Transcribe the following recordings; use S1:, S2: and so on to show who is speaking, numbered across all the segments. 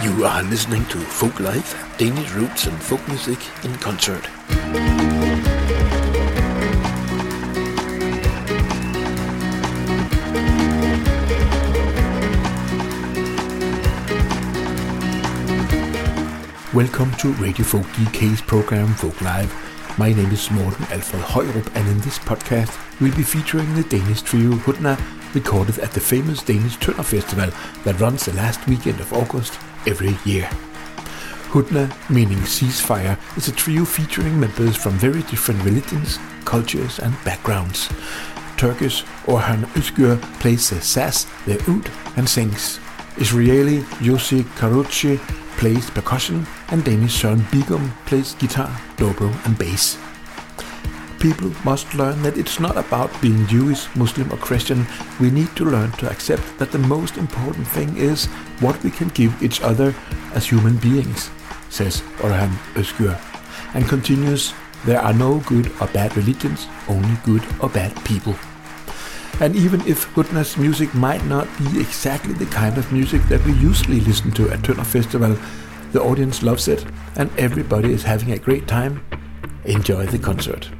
S1: You are listening to Folk Live, Danish roots and folk music in concert. Welcome to Radio Folk DK's program Folk Live. My name is Morten Alfred Højrup, and in this podcast, we'll be featuring the Danish trio Hudna, recorded at the famous Danish Tønder Festival that runs the last weekend of August every year. Hudna, meaning ceasefire, is a trio featuring members from very different religions, cultures, and backgrounds. Turkish Orhan Özgür plays the saz, the oud, and sings. Israeli Yossi Karouchi plays percussion, and Danish Søren Bigum plays guitar, dobro, and bass. People must learn that it's not about being Jewish, Muslim, or Christian. We need to learn to accept that the most important thing is what we can give each other as human beings, says Orhan Özgür, and continues, there are no good or bad religions, only good or bad people. And even if Hudna's music might not be exactly the kind of music that we usually listen to at Tønder Festival, the audience loves it and everybody is having a great time. Enjoy the concert.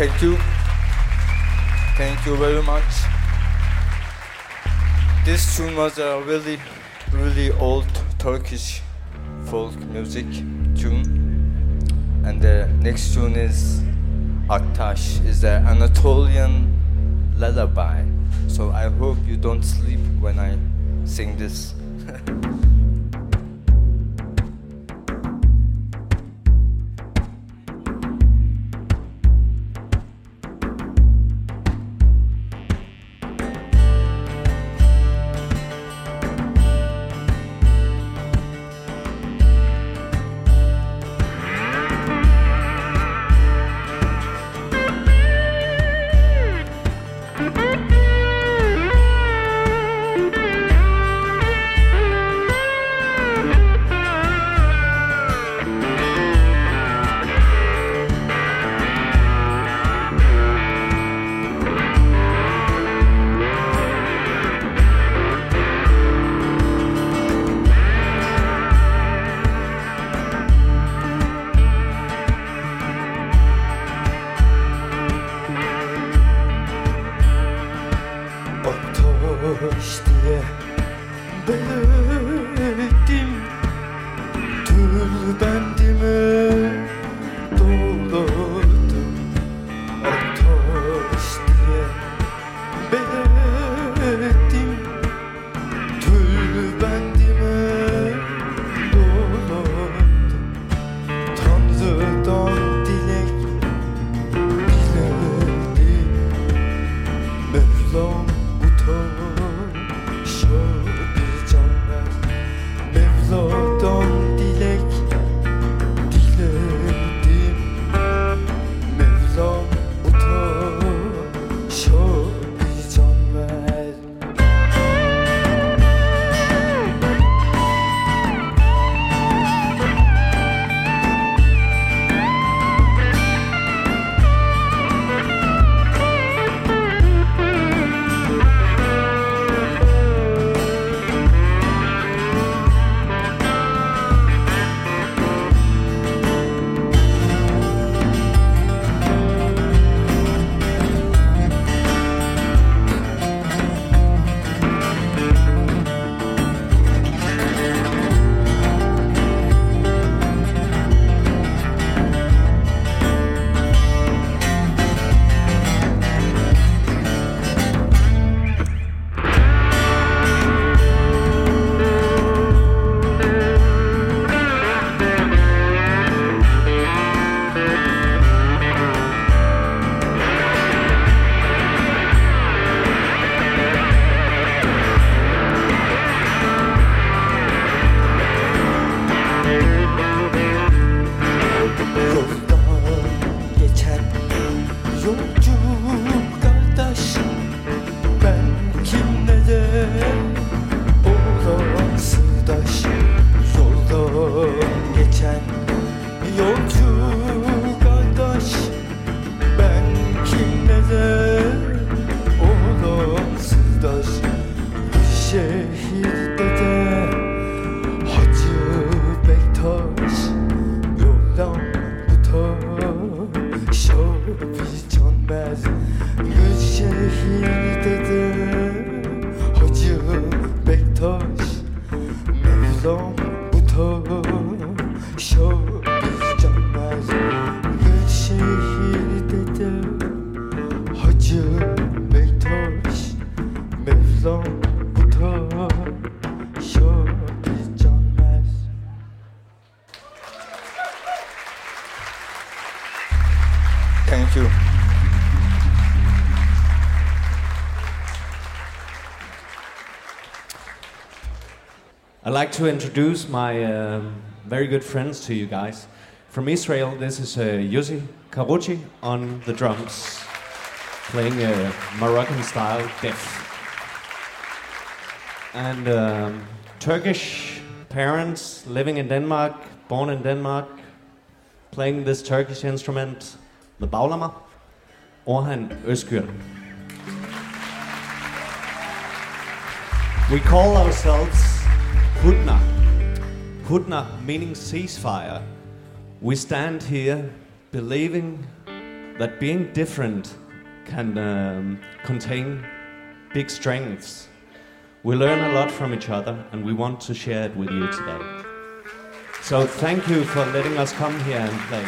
S2: Thank you. Thank you very much. This tune was a really, really old Turkish folk music tune. And the next tune is Aktaş, is an Anatolian lullaby. So I hope you don't sleep when I sing this.
S3: to introduce my um, very good friends to you guys. From Israel, this is uh, Yossi Karouchi on the drums, playing a Moroccan style def. And um, Turkish parents living in Denmark, born in Denmark, playing this Turkish instrument, the Bağlama, Orhan Özgür. We call ourselves Hudna. Hudna meaning ceasefire. We stand here believing that being different can um, contain big strengths. We learn a lot from each other, and we want to share it with you today. So thank you for letting us come here and play.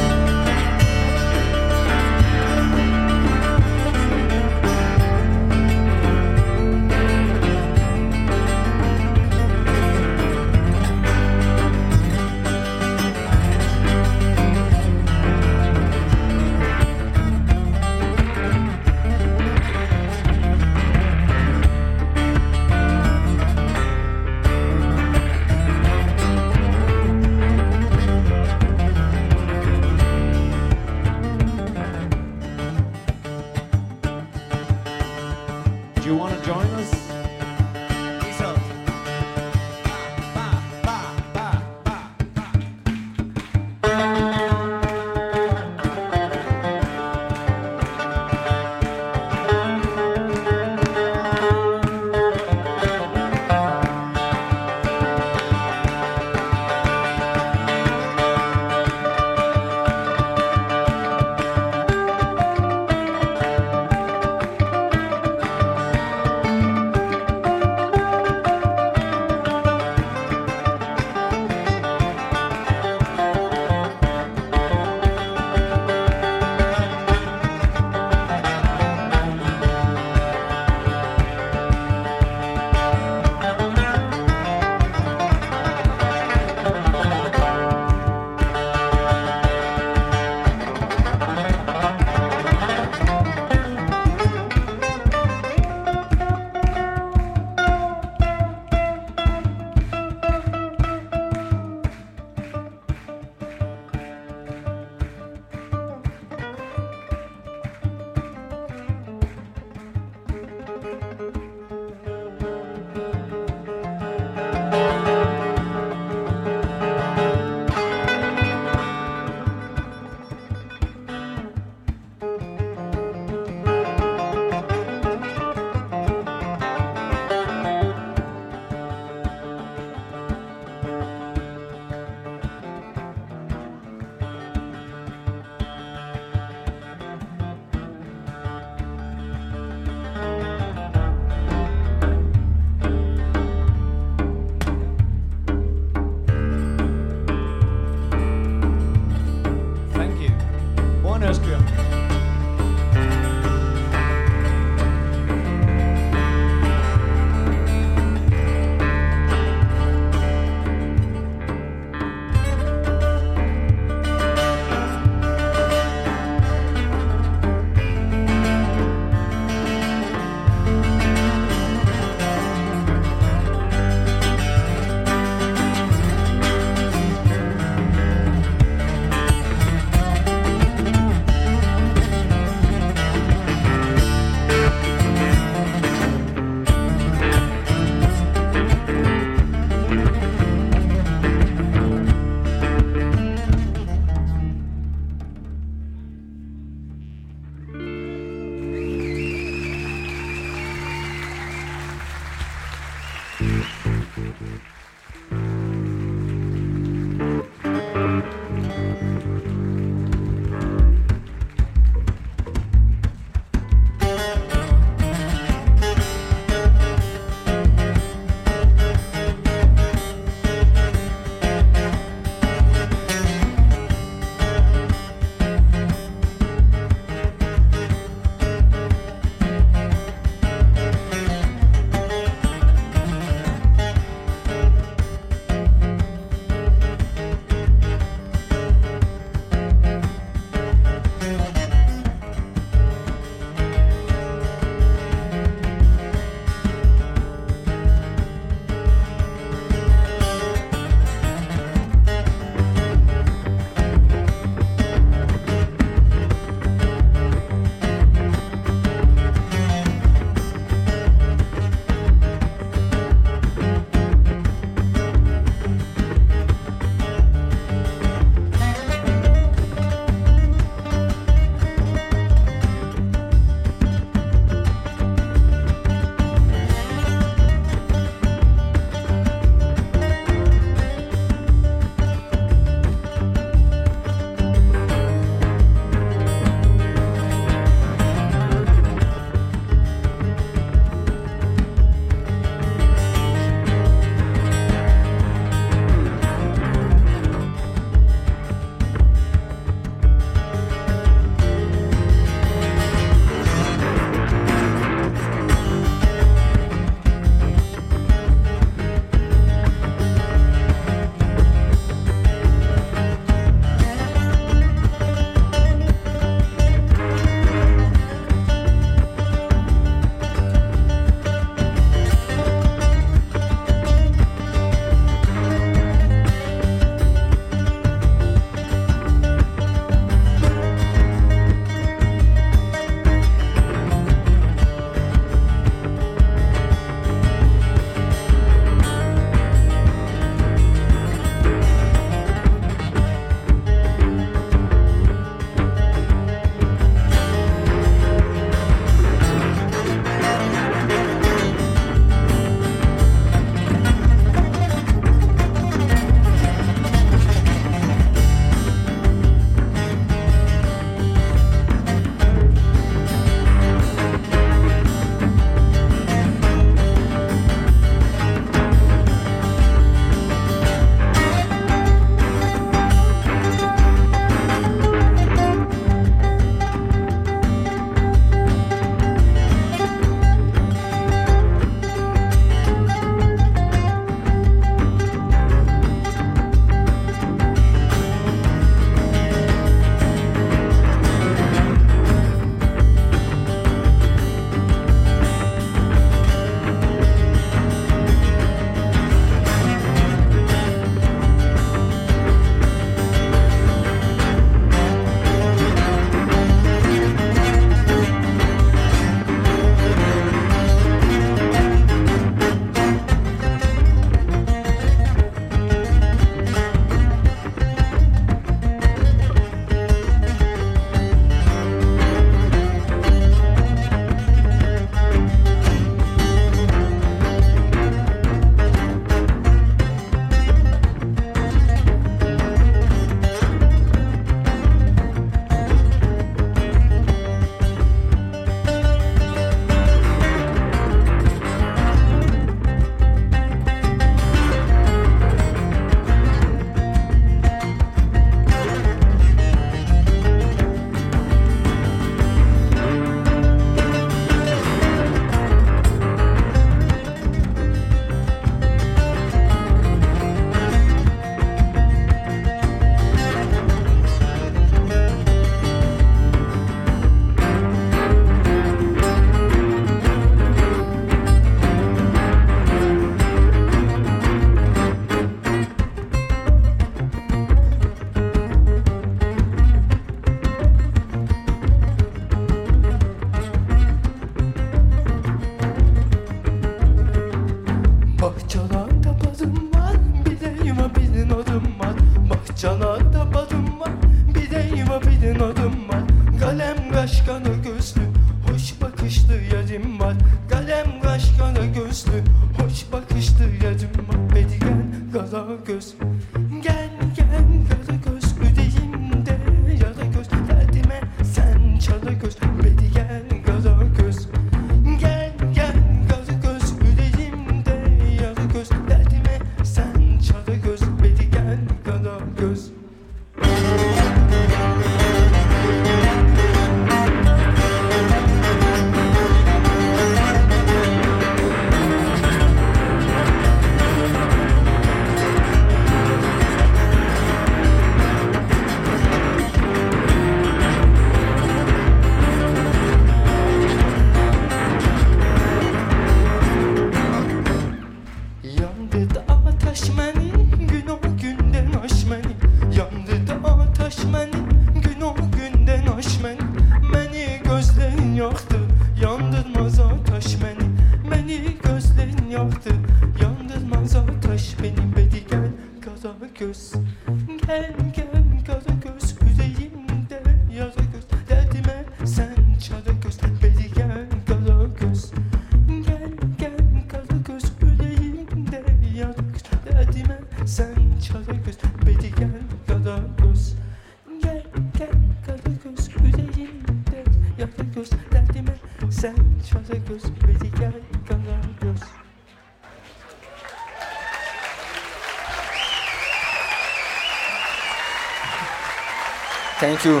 S4: Thank you.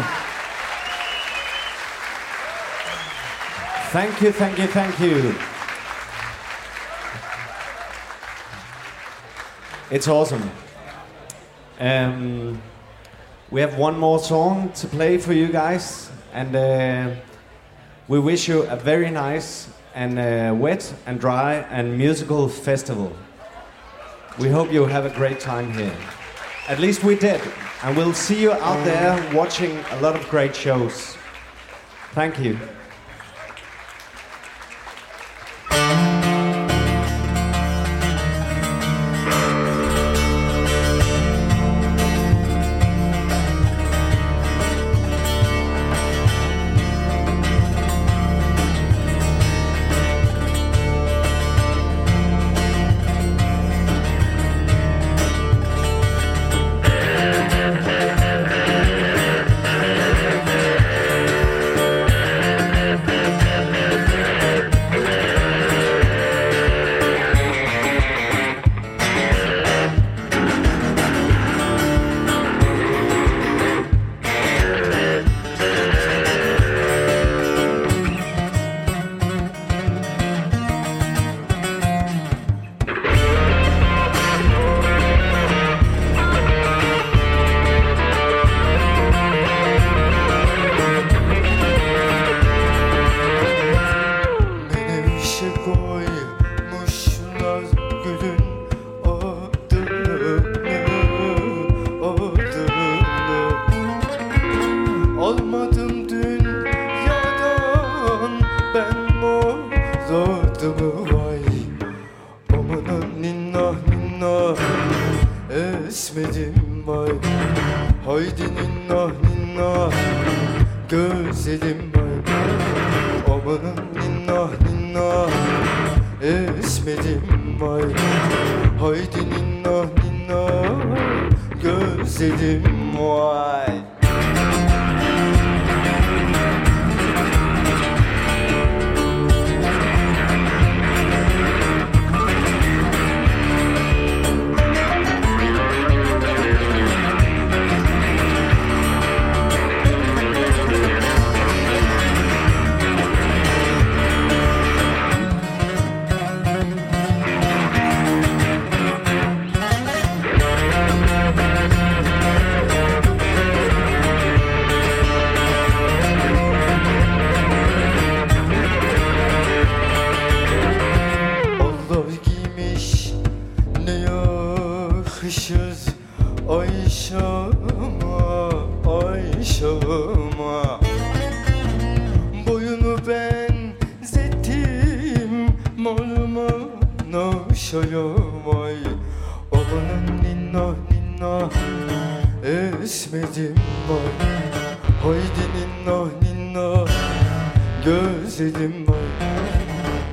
S2: Thank you, thank you, thank you. It's awesome. Um, we have one more song to play for you guys, and uh, we wish you a very nice and uh, wet and dry and musical festival. We hope you have a great time here. At least we did. And we'll see you out there watching a lot of great shows. Thank you.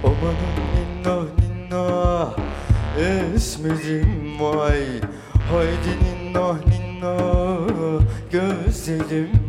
S5: Obanın ninno ninno Esmedim vay Haydi ninno ninno Gözlerim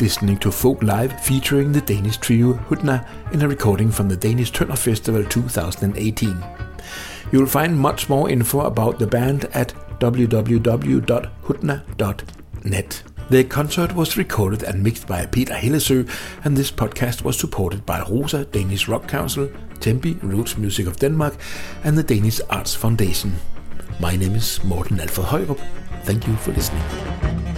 S1: listening to Folk Live featuring the Danish trio Hudna in a recording from the Danish Tønder Festival 2018. You will find much more info about the band at www.hudna.net. The concert was recorded and mixed by Peter Hillesø, and this podcast was supported by ROSA, Danish Rock Council, Tempi, Roots Music of Denmark, and the Danish Arts Foundation. My name is Morten Alfred Højrup. Thank you for listening.